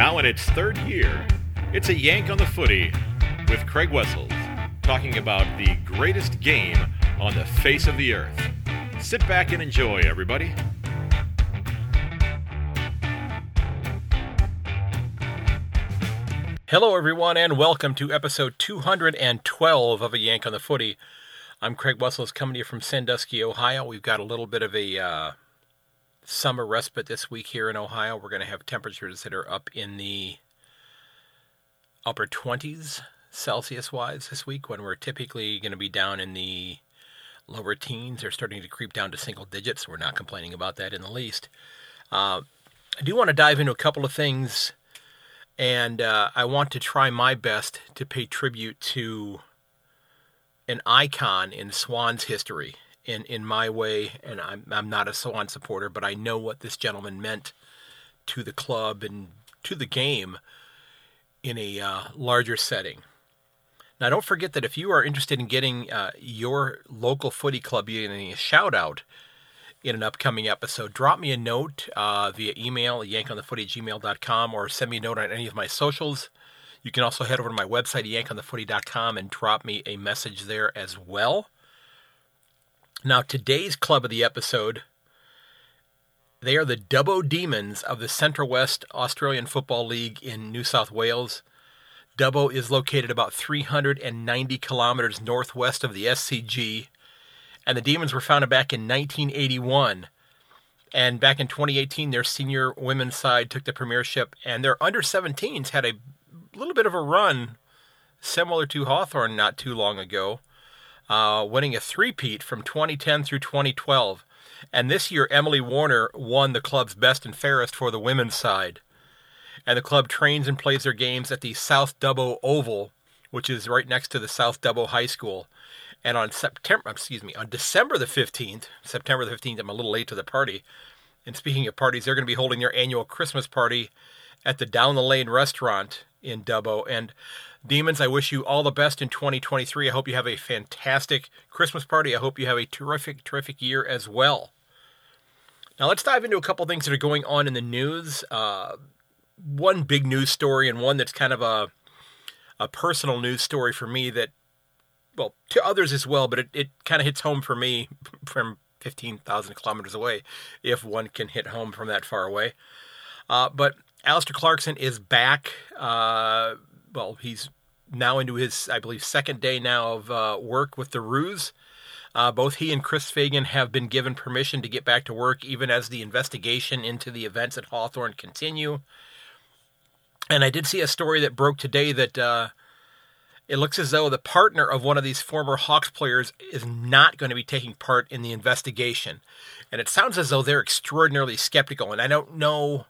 Now in its third year, it's a yank on the footy with Craig Wessels talking about the greatest game on the face of the earth. Sit back and enjoy, everybody. Hello, everyone, and welcome to episode 212 of A Yank on the Footy. I'm Craig Wessels coming to you from Sandusky, Ohio. We've got a little bit of a uh, summer respite this week here in Ohio. We're going to have temperatures that are up in the upper 20s Celsius wise this week when we're typically going to be down in the lower teens. They're starting to creep down to single digits. We're not complaining about that in the least. Uh, I do want to dive into a couple of things, and uh, I want to try my best to pay tribute to an icon in Swans history in, in my way. And I'm, I'm not a Swan supporter, but I know what this gentleman meant to the club and to the game in a uh, larger setting. Now, don't forget that if you are interested in getting uh, your local footy club getting a shout out in an upcoming episode, drop me a note uh, via email, yankonthefooty@gmail.com, or send me a note on any of my socials. You can also head over to my website, yankonthefooty.com, and drop me a message there as well. Now, today's club of the episode, they are the Dubbo Demons of the Central West Australian Football League in New South Wales. Dubbo is located about 390 kilometers northwest of the SCG, and the Demons were founded back in 1981. And back in 2018, their senior women's side took the premiership, and their under 17s had a little bit of a run similar to Hawthorn not too long ago, uh, winning a three-peat from 2010 through 2012. And this year, Emily Warner won the club's best and fairest for the women's side and the club trains and plays their games at the South Dubbo Oval, which is right next to the South Dubbo High School. And on September, excuse me, on December the 15th, September the 15th, I'm a little late to the party. And speaking of parties, they're going to be holding their annual Christmas party at the Down the Lane restaurant in Dubbo. And Demons, I wish you all the best in 2023. I hope you have a fantastic Christmas party. I hope you have a terrific, terrific year as well. Now, let's dive into a couple things that are going on in the news. Uh, one big news story and one that's kind of a a personal news story for me that well to others as well but it, it kind of hits home for me from 15,000 kilometers away if one can hit home from that far away uh, but Alistair Clarkson is back uh, well he's now into his I believe second day now of uh, work with the Roos. uh, both he and Chris Fagan have been given permission to get back to work even as the investigation into the events at Hawthorn continue. And I did see a story that broke today that uh, it looks as though the partner of one of these former Hawks players is not going to be taking part in the investigation. And it sounds as though they're extraordinarily skeptical. And I don't know,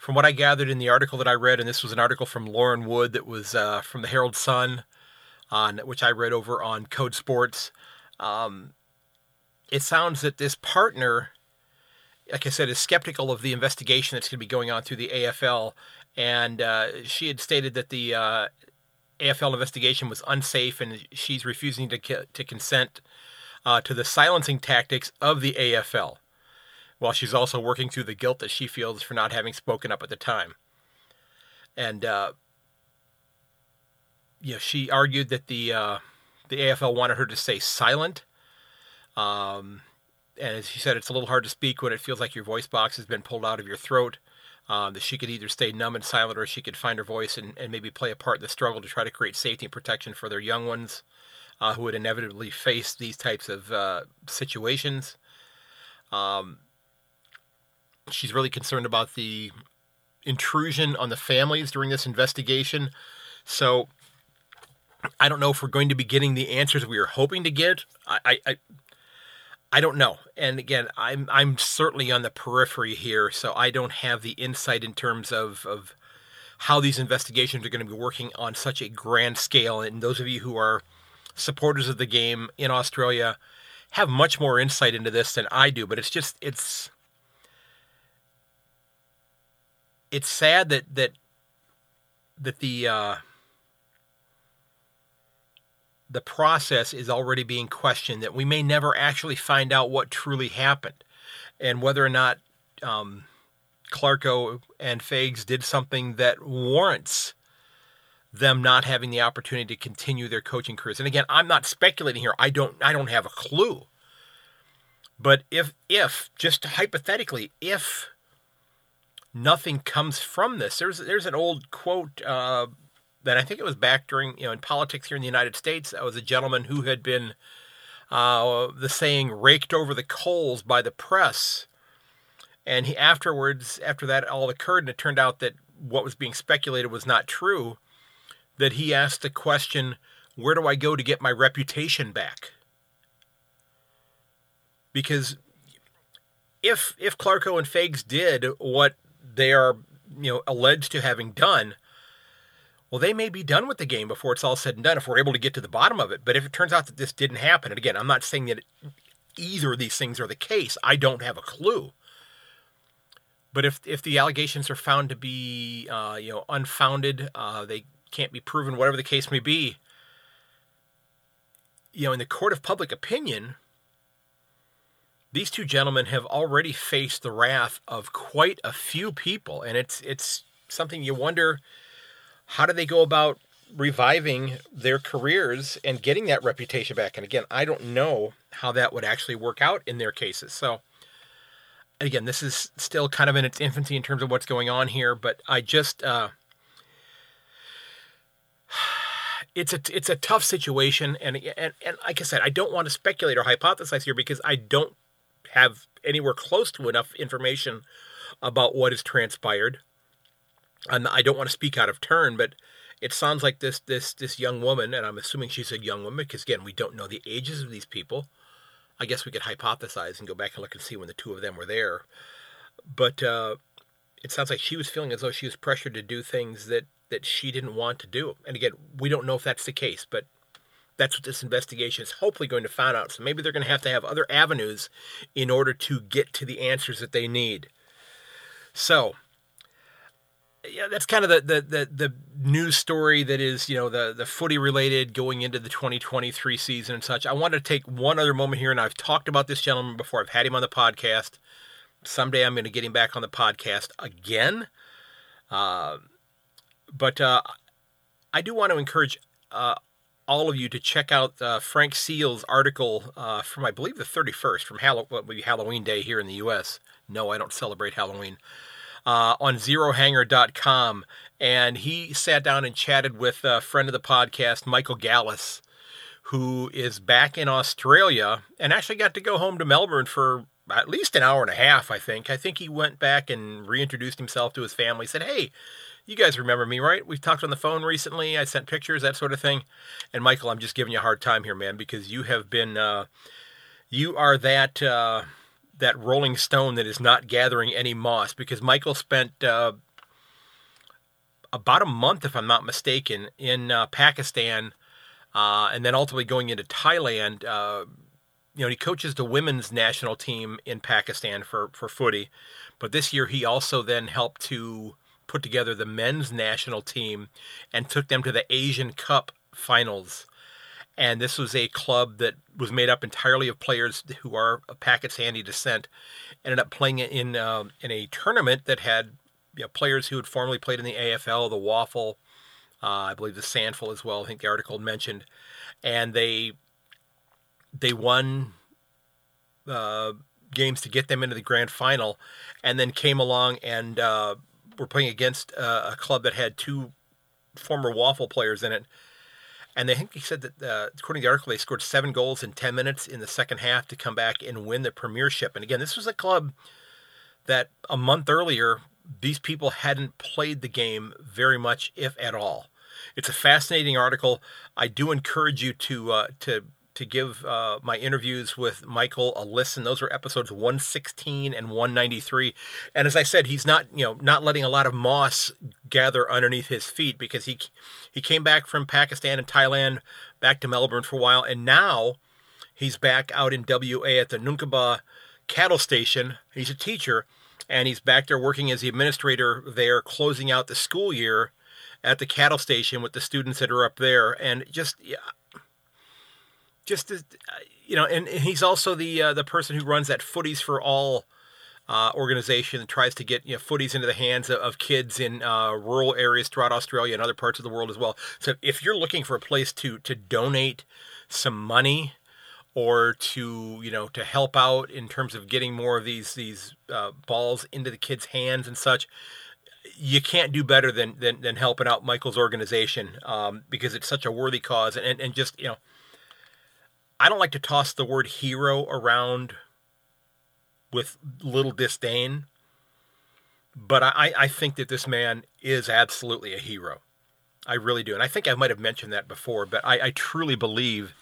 from what I gathered in the article that I read, and this was an article from Lauren Wood that was uh, from the Herald Sun, on which I read over on Code Sports. Um, it sounds that this partner, like I said, is skeptical of the investigation that's going to be going on through the AFL and uh, she had stated that the uh, AFL investigation was unsafe, and she's refusing to to consent uh, to the silencing tactics of the AFL, while she's also working through the guilt that she feels for not having spoken up at the time. And uh, she argued that the uh, the AFL wanted her to stay silent. Um, and as she said, it's a little hard to speak when it feels like your voice box has been pulled out of your throat um, that she could either stay numb and silent or she could find her voice and, and maybe play a part in the struggle to try to create safety and protection for their young ones uh, who would inevitably face these types of uh, situations. Um, she's really concerned about the intrusion on the families during this investigation. So I don't know if we're going to be getting the answers we are hoping to get. I, I, I don't know. And again, I'm I'm certainly on the periphery here, so I don't have the insight in terms of of how these investigations are going to be working on such a grand scale. And those of you who are supporters of the game in Australia have much more insight into this than I do. But it's just it's it's sad that that that the uh, the process is already being questioned, that we may never actually find out what truly happened and whether or not um, Clarko and Fages did something that warrants them not having the opportunity to continue their coaching careers. And again, I'm not speculating here. I don't I don't have a clue. But if if just hypothetically, if nothing comes from this, there's there's an old quote uh, that I think it was back during you know in politics here in the United States. That was a gentleman who had been uh, the saying raked over the coals by the press. And he afterwards, after that all occurred, and it turned out that what was being speculated was not true that he asked the question, Where do I go to get my reputation back? Because if if Clarko and Fages did what they are, you know, alleged to having done, well, they may be done with the game before it's all said and done if we're able to get to the bottom of it. But if it turns out that this didn't happen, and again, I'm not saying that either of these things are the case, I don't have a clue. But if if the allegations are found to be uh, you know unfounded, uh, they can't be proven, whatever the case may be. You know, in the court of public opinion, these two gentlemen have already faced the wrath of quite a few people, and it's it's something you wonder how do they go about reviving their careers and getting that reputation back. And again, I don't know how that would actually work out in their cases. So again, this is still kind of in its infancy in terms of what's going on here, but I just uh, it's a it's a tough situation, and, and and like I said, I don't want to speculate or hypothesize here because I don't have anywhere close to enough information about what has transpired. And I don't want to speak out of turn, but it sounds like this this this young woman, and I'm assuming she's a young woman because again, we don't know the ages of these people. I guess we could hypothesize and go back and look and see when the two of them were there. But uh, it sounds like she was feeling as though she was pressured to do things that that she didn't want to do. And again, we don't know if that's the case, but that's what this investigation is hopefully going to find out. So maybe they're going to have to have other avenues in order to get to the answers that they need. So, yeah, that's kind of the, the, the, the, news story that is, you know, the, the footy related going into the 2023 season and such. I wanted to take one other moment here, and I've talked about this gentleman before. I've had him on the podcast. Someday I'm going to get him back on the podcast again. Uh, but uh, I do want to encourage uh, all of you to check out uh, Frank Seal's article uh, from, I believe, the 31st, from Hall- Halloween Day here in the U.S. No, I don't celebrate Halloween. Uh, on zerohanger.com. And he sat down and chatted with a friend of the podcast, Michael Gallus, who is back in Australia and actually got to go home to Melbourne for at least an hour and a half, I think. I think he went back and reintroduced himself to his family, said, Hey, you guys remember me, right? We've talked on the phone recently. I sent pictures, that sort of thing. And Michael, I'm just giving you a hard time here, man, because you have been, uh, you are that uh, that Rolling Stone that is not gathering any moss. Because Michael spent uh, about a month, if I'm not mistaken, in uh, Pakistan, uh, and then ultimately going into Thailand. Uh, you know, he coaches the women's national team in Pakistan for for footy, but this year he also then helped to put together the men's national team and took them to the Asian Cup finals. And this was a club that was made up entirely of players who are of Pakistani descent. Ended up playing in uh, in a tournament that had you know, players who had formerly played in the AFL, the WAFL, uh, I believe the SANFL as well. I think the article mentioned, and they they won uh, games to get them into the grand final, and then came along and uh, were playing against uh, a club that had two former WAFL players in it. And they think he said that, uh, according to the article, they scored seven goals in 10 minutes in the second half to come back and win the premiership. And again, this was a club that a month earlier, these people hadn't played the game very much, if at all. It's a fascinating article. I do encourage you to uh, to to give uh, my interviews with Michael a listen. Those are episodes 116 and 193. And as I said, he's not, you know, not letting a lot of moss gather underneath his feet because he he came back from Pakistan and Thailand back to Melbourne for a while and now he's back out in WA at the Noonkanbah cattle station. He's a teacher and he's back there working as the administrator there closing out the school year at the cattle station with the students that are up there and just yeah, just as, you know, and, and he's also the uh, the person who runs that Footies for All uh, organization that tries to get you know footies into the hands of, of kids in uh, rural areas throughout Australia and other parts of the world as well. So if you're looking for a place to to donate some money or to you know to help out in terms of getting more of these these uh, balls into the kids' hands and such, you can't do better than than, than helping out Michael's organization um, because it's such a worthy cause and, and and just you know. I don't like to toss the word hero around with little disdain. But I, I think that this man is absolutely a hero. I really do. And I think I might have mentioned that before, but I, I truly believe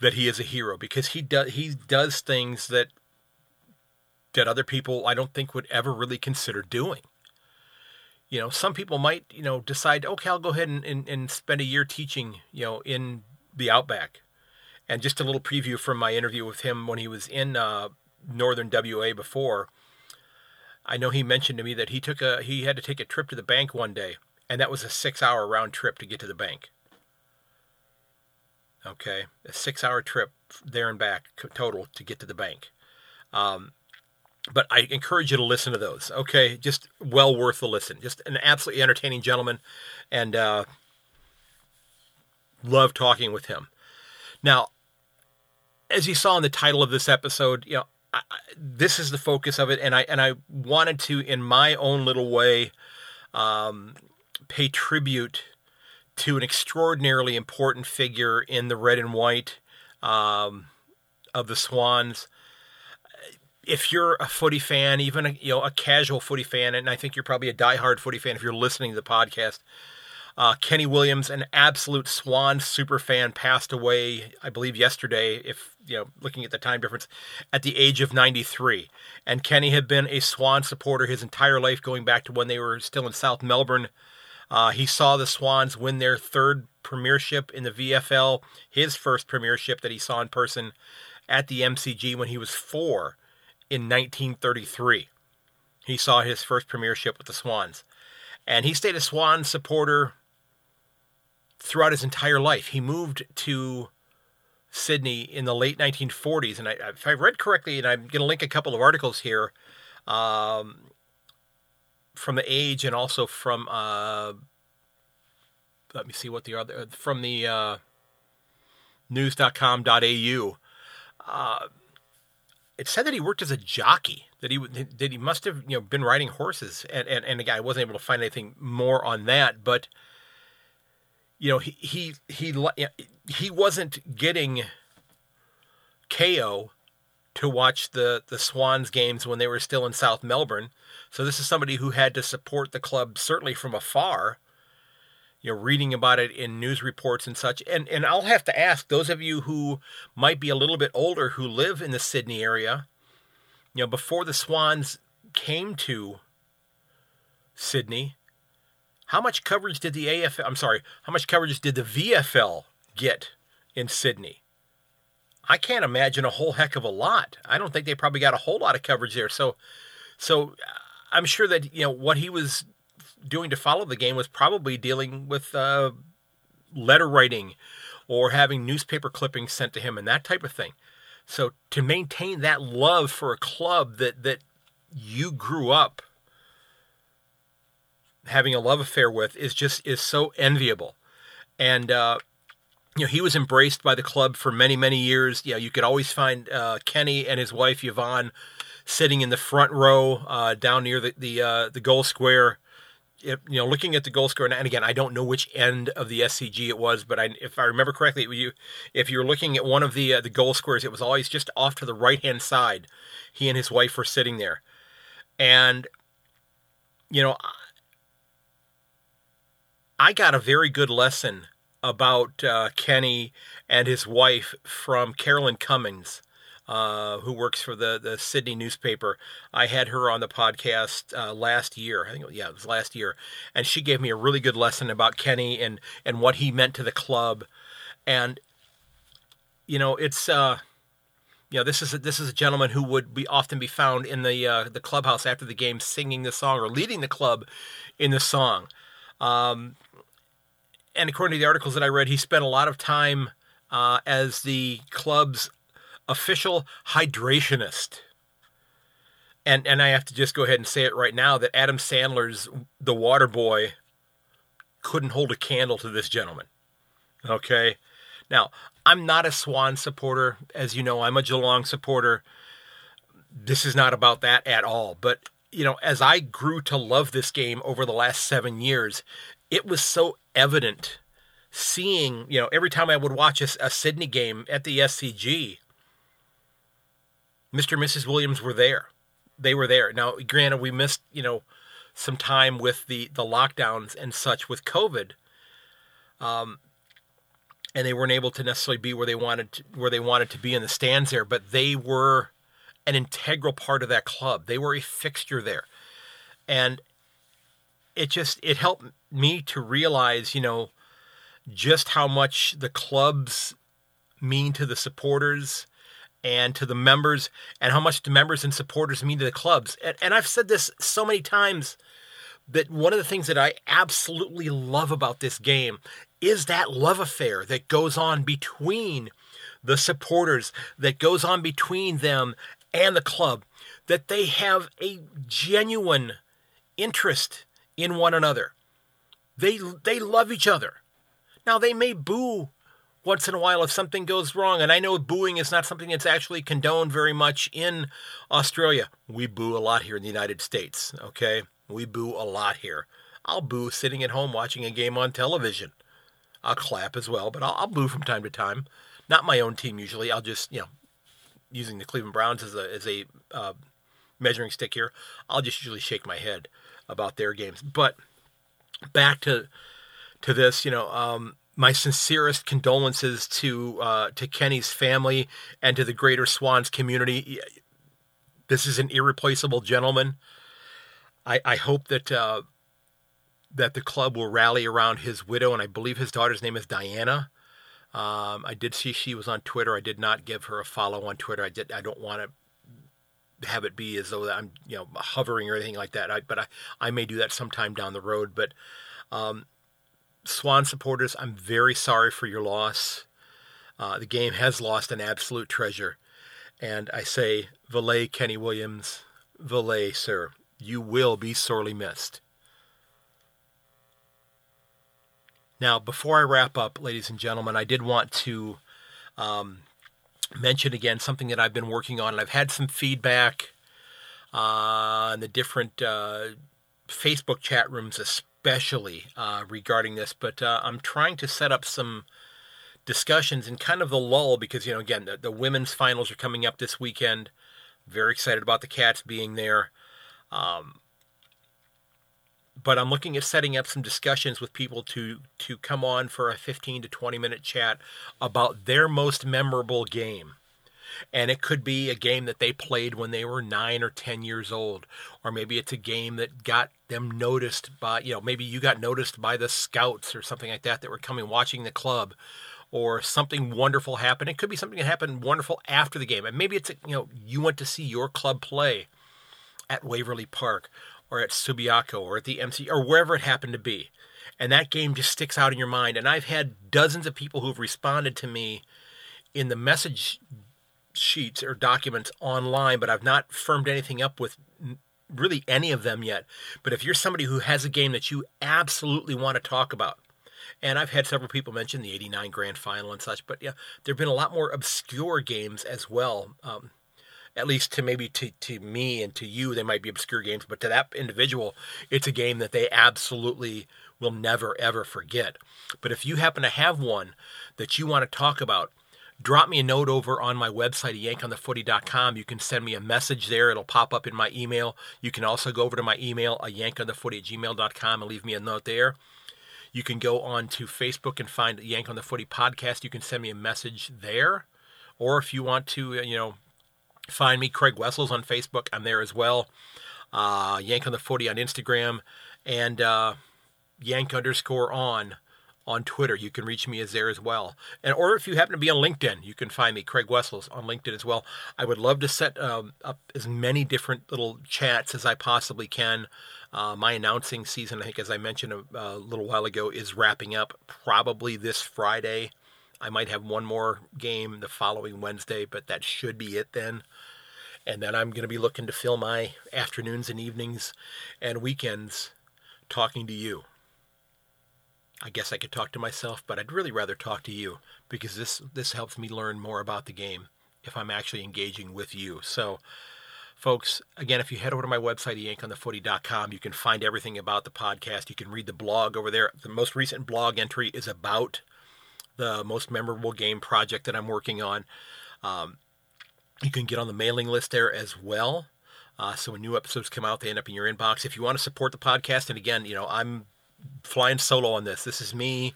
that he is a hero because he does he does things that that other people I don't think would ever really consider doing. You know, some people might, you know, decide, okay, I'll go ahead and, and, and spend a year teaching, you know, in the outback. And just a little preview from my interview with him when he was in uh, northern WA before, I know he mentioned to me that he took a he had to take a trip to the bank one day, and that was a six hour round trip to get to the bank. Okay, a six hour trip there and back total to get to the bank. Um, but I encourage you to listen to those. Okay, just well worth the listen. Just an absolutely entertaining gentleman, and uh, love talking with him. Now, as you saw in the title of this episode, you know this is the focus of it, and I and I wanted to, in my own little way, um, pay tribute to an extraordinarily important figure in the red and white um, of the Swans. If you're a footy fan, even a, you know a casual footy fan, and I think you're probably a diehard footy fan if you're listening to the podcast, uh, Kenny Williams, an absolute Swan super fan, passed away, I believe, yesterday. If you know, looking at the time difference, at the age of 93. And Kenny had been a Swan supporter his entire life, going back to when they were still in South Melbourne. Uh, he saw the Swans win their third premiership in the VFL, his first premiership that he saw in person at the MCG when he was four in 1933. He saw his first premiership with the Swans. And he stayed a Swan supporter throughout his entire life. He moved to Sydney in the late 1940s, and I, if I read correctly, and I'm going to link a couple of articles here um, from the Age and also from uh, let me see what the other from the uh, news.com.au. Uh, it said that he worked as a jockey. That he that he must have you know been riding horses, and and, and again, I wasn't able to find anything more on that, but you know, he he he he wasn't getting KO to watch the the Swans games when they were still in South Melbourne. So this is somebody who had to support the club certainly from afar. You know, reading about it in news reports and such. And and I'll have to ask those of you who might be a little bit older who live in the Sydney area, you know, before the Swans came to Sydney, how much coverage did the AFL, I'm sorry, how much coverage did the VFL get in Sydney? I can't imagine a whole heck of a lot. I don't think they probably got a whole lot of coverage there. So, so I'm sure that you know what he was doing to follow the game was probably dealing with uh, letter writing or having newspaper clippings sent to him and that type of thing. So to maintain that love for a club that that you grew up having a love affair with is just is so enviable. And uh, you know, he was embraced by the club for many, many years. You know, you could always find uh, Kenny and his wife Yvonne sitting in the front row uh, down near the the, uh, the goal square. If, you know, looking at the goal square, and again, I don't know which end of the SCG it was, but I, if I remember correctly, you, if you're looking at one of the uh, the goal squares, it was always just off to the right hand side. He and his wife were sitting there, and you know, I got a very good lesson about uh, Kenny and his wife from Carolyn Cummings, uh, who works for the, the Sydney newspaper. I had her on the podcast uh, last year. I think, yeah, it was last year. And she gave me a really good lesson about Kenny and, and what he meant to the club. And, you know, it's, uh, you know, this is a, this is a gentleman who would be often be found in the uh, the clubhouse after the game, singing the song or leading the club in the song. Um, and according to the articles that I read, he spent a lot of time uh, as the club's official hydrationist. and and I have to just go ahead and say it right now that Adam Sandler's The Water Boy couldn't hold a candle to this gentleman. Okay, now I'm not a Swan supporter, as you know. I'm a Geelong supporter. This is not about that at all. But you know, as I grew to love this game over the last seven years, it was so evident seeing, you know, every time I would watch a, a Sydney game at the SCG, Mr. and Mrs. Williams were there. They were there. Now, granted, we missed, you know, some time with the, the lockdowns and such with COVID. Um, and they weren't able to necessarily be where they wanted to, where they wanted to be in the stands there, but they were an integral part of that club. They were a fixture there. And it just it helped me to realize, you know, just how much the clubs mean to the supporters and to the members and how much the members and supporters mean to the clubs. And, and I've said this so many times that one of the things that I absolutely love about this game is that love affair that goes on between the supporters, that goes on between them and the club, that they have a genuine interest in one another. They they love each other. Now they may boo once in a while if something goes wrong, and I know booing is not something that's actually condoned very much in Australia. We boo a lot here in the United States, okay? We boo a lot here. I'll boo sitting at home watching a game on television. I'll clap as well, but I'll, I'll boo from time to time. Not my own team usually. I'll just, you know, using the Cleveland Browns as a as a uh, measuring stick here. I'll just usually shake my head about their games. But back to to this, you know, um, my sincerest condolences to uh, to Kenny's family and to the Greater Swans community. This is an irreplaceable gentleman. I, I hope that uh, that the club will rally around his widow, and I believe his daughter's name is Diana. Um, I did see she was on Twitter. I did not give her a follow on Twitter. I did. I don't want to have it be as though I'm you know hovering or anything like that. I, but I I may do that sometime down the road. But um, Swan supporters, I'm very sorry for your loss. Uh, the game has lost an absolute treasure, and I say, Vale Kenny Williams, Vale, sir, you will be sorely missed. Now, before I wrap up, ladies and gentlemen, I did want to um, mention again something that I've been working on, and I've had some feedback uh, in the different uh, Facebook chat rooms, especially uh, regarding this. But uh, I'm trying to set up some discussions in kind of the lull because, you know, again, the, the women's finals are coming up this weekend. Very excited about the Cats being there. Um, but I'm looking at setting up some discussions with people to to come on for a 15 to 20 minute chat about their most memorable game. And it could be a game that they played when they were 9 or 10 years old or maybe it's a game that got them noticed by, you know, maybe you got noticed by the scouts or something like that that were coming watching the club or something wonderful happened. It could be something that happened wonderful after the game. And maybe it's, you know, you went to see your club play at Waverley Park or at Subiaco or at the MC or wherever it happened to be. And that game just sticks out in your mind. And I've had dozens of people who've responded to me in the message sheets or documents online, but I've not firmed anything up with really any of them yet. But if you're somebody who has a game that you absolutely want to talk about, and I've had several people mention the 89 grand final and such, but yeah, there have been a lot more obscure games as well. Um, at least to maybe to, to me and to you, they might be obscure games, but to that individual, it's a game that they absolutely will never ever forget. But if you happen to have one that you want to talk about, drop me a note over on my website yankonthefooty.com. You can send me a message there. It'll pop up in my email. You can also go over to my email, a yankonthefooty at gmail.com and leave me a note there. You can go on to Facebook and find Yank on the Footy podcast. You can send me a message there. Or if you want to, uh, you know, Find me, Craig Wessels, on Facebook. I'm there as well. Uh, Yank on the Footy on Instagram, and uh, Yank underscore on on Twitter. You can reach me as there as well. And or if you happen to be on LinkedIn, you can find me, Craig Wessels, on LinkedIn as well. I would love to set um, up as many different little chats as I possibly can. Uh, my announcing season, I think, as I mentioned a, a, little while ago, is wrapping up probably this Friday. I might have one more game the following Wednesday, but that should be it then. And then I'm going to be looking to fill my afternoons and evenings and weekends talking to you. I guess I could talk to myself, but I'd really rather talk to you because this this helps me learn more about the game if I'm actually engaging with you. So, folks, again, if you head over to my website, yankonthefooty.com, you can find everything about the podcast. You can read the blog over there. The most recent blog entry is about the most memorable game project that I'm working on. Um, you can get on the mailing list there as well. Uh, so when new episodes come out, they end up in your inbox. If you want to support the podcast, and again, you know, I'm flying solo on this. This is me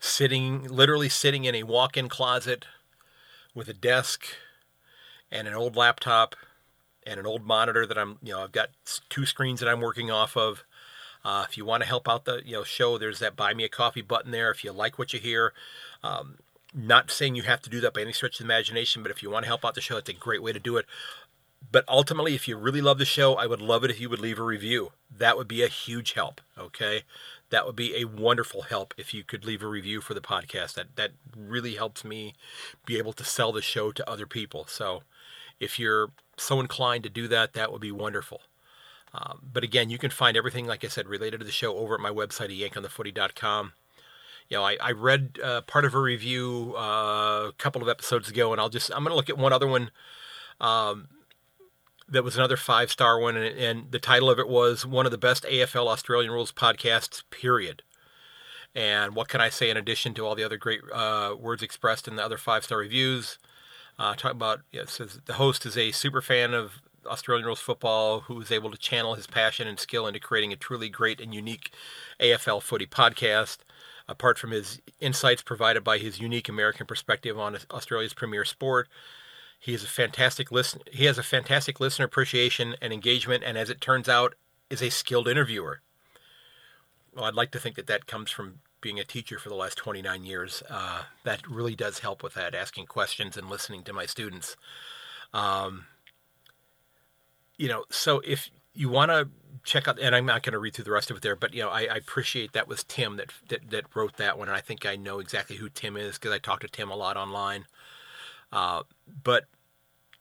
sitting, literally sitting in a walk-in closet with a desk and an old laptop and an old monitor that I'm, you know, I've got two screens that I'm working off of. Uh, if you want to help out the, you know, show, there's that buy me a coffee button there. If you like what you hear, um, not saying you have to do that by any stretch of the imagination, but if you want to help out the show, it's a great way to do it. But ultimately, if you really love the show, I would love it if you would leave a review. That would be a huge help. Okay, that would be a wonderful help if you could leave a review for the podcast. That that really helps me be able to sell the show to other people. So, if you're so inclined to do that, that would be wonderful. Um, but again, you can find everything, like I said, related to the show over at my website yankonthefooty.com you know, I, I read uh, part of a review uh, a couple of episodes ago, and I'll just I'm going to look at one other one. Um, that was another five star one, and, and, the title of it was one of the best AFL Australian Rules podcasts. Period. And what can I say in addition to all the other great uh, words expressed in the other five star reviews? Uh, about you know, says the host is a super fan of Australian rules football who is able to channel his passion and skill into creating a truly great and unique AFL footy podcast apart from his insights provided by his unique American perspective on Australia's premier sport. He is a fantastic listen. He has a fantastic listener appreciation and engagement, and as it turns out, is a skilled interviewer. Well, I'd like to think that that comes from being a teacher for the last 29 years. Uh, that really does help with that, asking questions and listening to my students. Um, you know, so if you want to check out, and I'm not going to read through the rest of it there, but you know, I, I, appreciate that was Tim that, that that wrote that one, and I think I know exactly who Tim is because I talk to Tim a lot online. Uh, but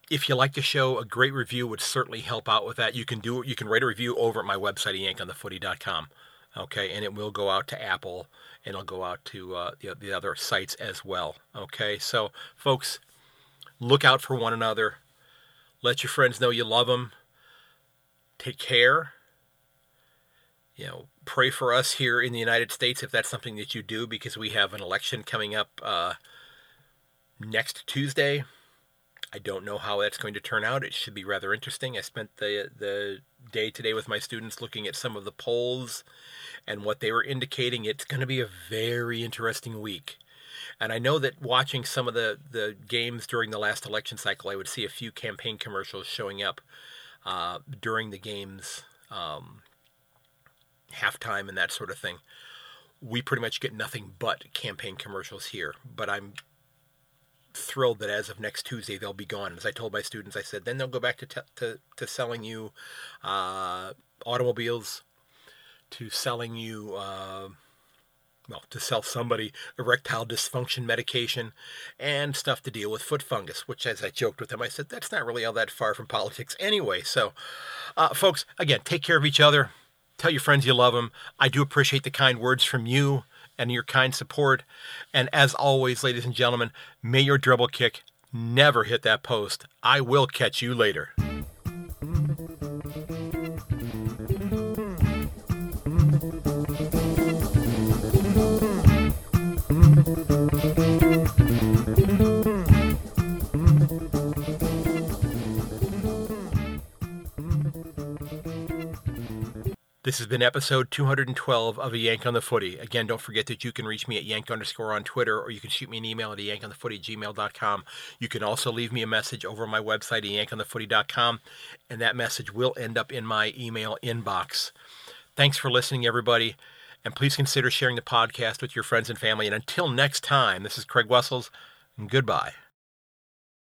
if you like the show, a great review would certainly help out with that. You can do you can write a review over at my website, yankonthefooty.com. Okay, and it will go out to Apple and it'll go out to uh, the, the other sites as well. Okay, so folks, look out for one another. Let your friends know you love them take care. You know, pray for us here in the United States if that's something that you do, because we have an election coming up uh, next Tuesday. I don't know how that's going to turn out. It should be rather interesting. I spent the the day today with my students looking at some of the polls and what they were indicating. It's going to be a very interesting week. And I know that watching some of the, the games during the last election cycle, I would see a few campaign commercials showing up uh, during the games, um, halftime and that sort of thing. We pretty much get nothing but campaign commercials here. But I'm thrilled that as of next Tuesday they'll be gone. As I told my students, I said then they'll go back to te- to, to selling you uh, automobiles, to selling you. Uh, well, to sell somebody erectile dysfunction medication and stuff to deal with foot fungus, which, as I joked with them, I said, that's not really all that far from politics anyway. So, uh, folks, again, take care of each other. Tell your friends you love them. I do appreciate the kind words from you and your kind support. And as always, ladies and gentlemen, may your dribble kick never hit that post. I will catch you later. This has been episode 212 of A Yank on the Footy. Again, don't forget that you can reach me at yank underscore on Twitter, or you can shoot me an email at yankonthefooty gmail.com. You can also leave me a message over my website at yankonthefooty.com, and that message will end up in my email inbox. Thanks for listening, everybody, and please consider sharing the podcast with your friends and family. And until next time, this is Craig Wessels, and goodbye.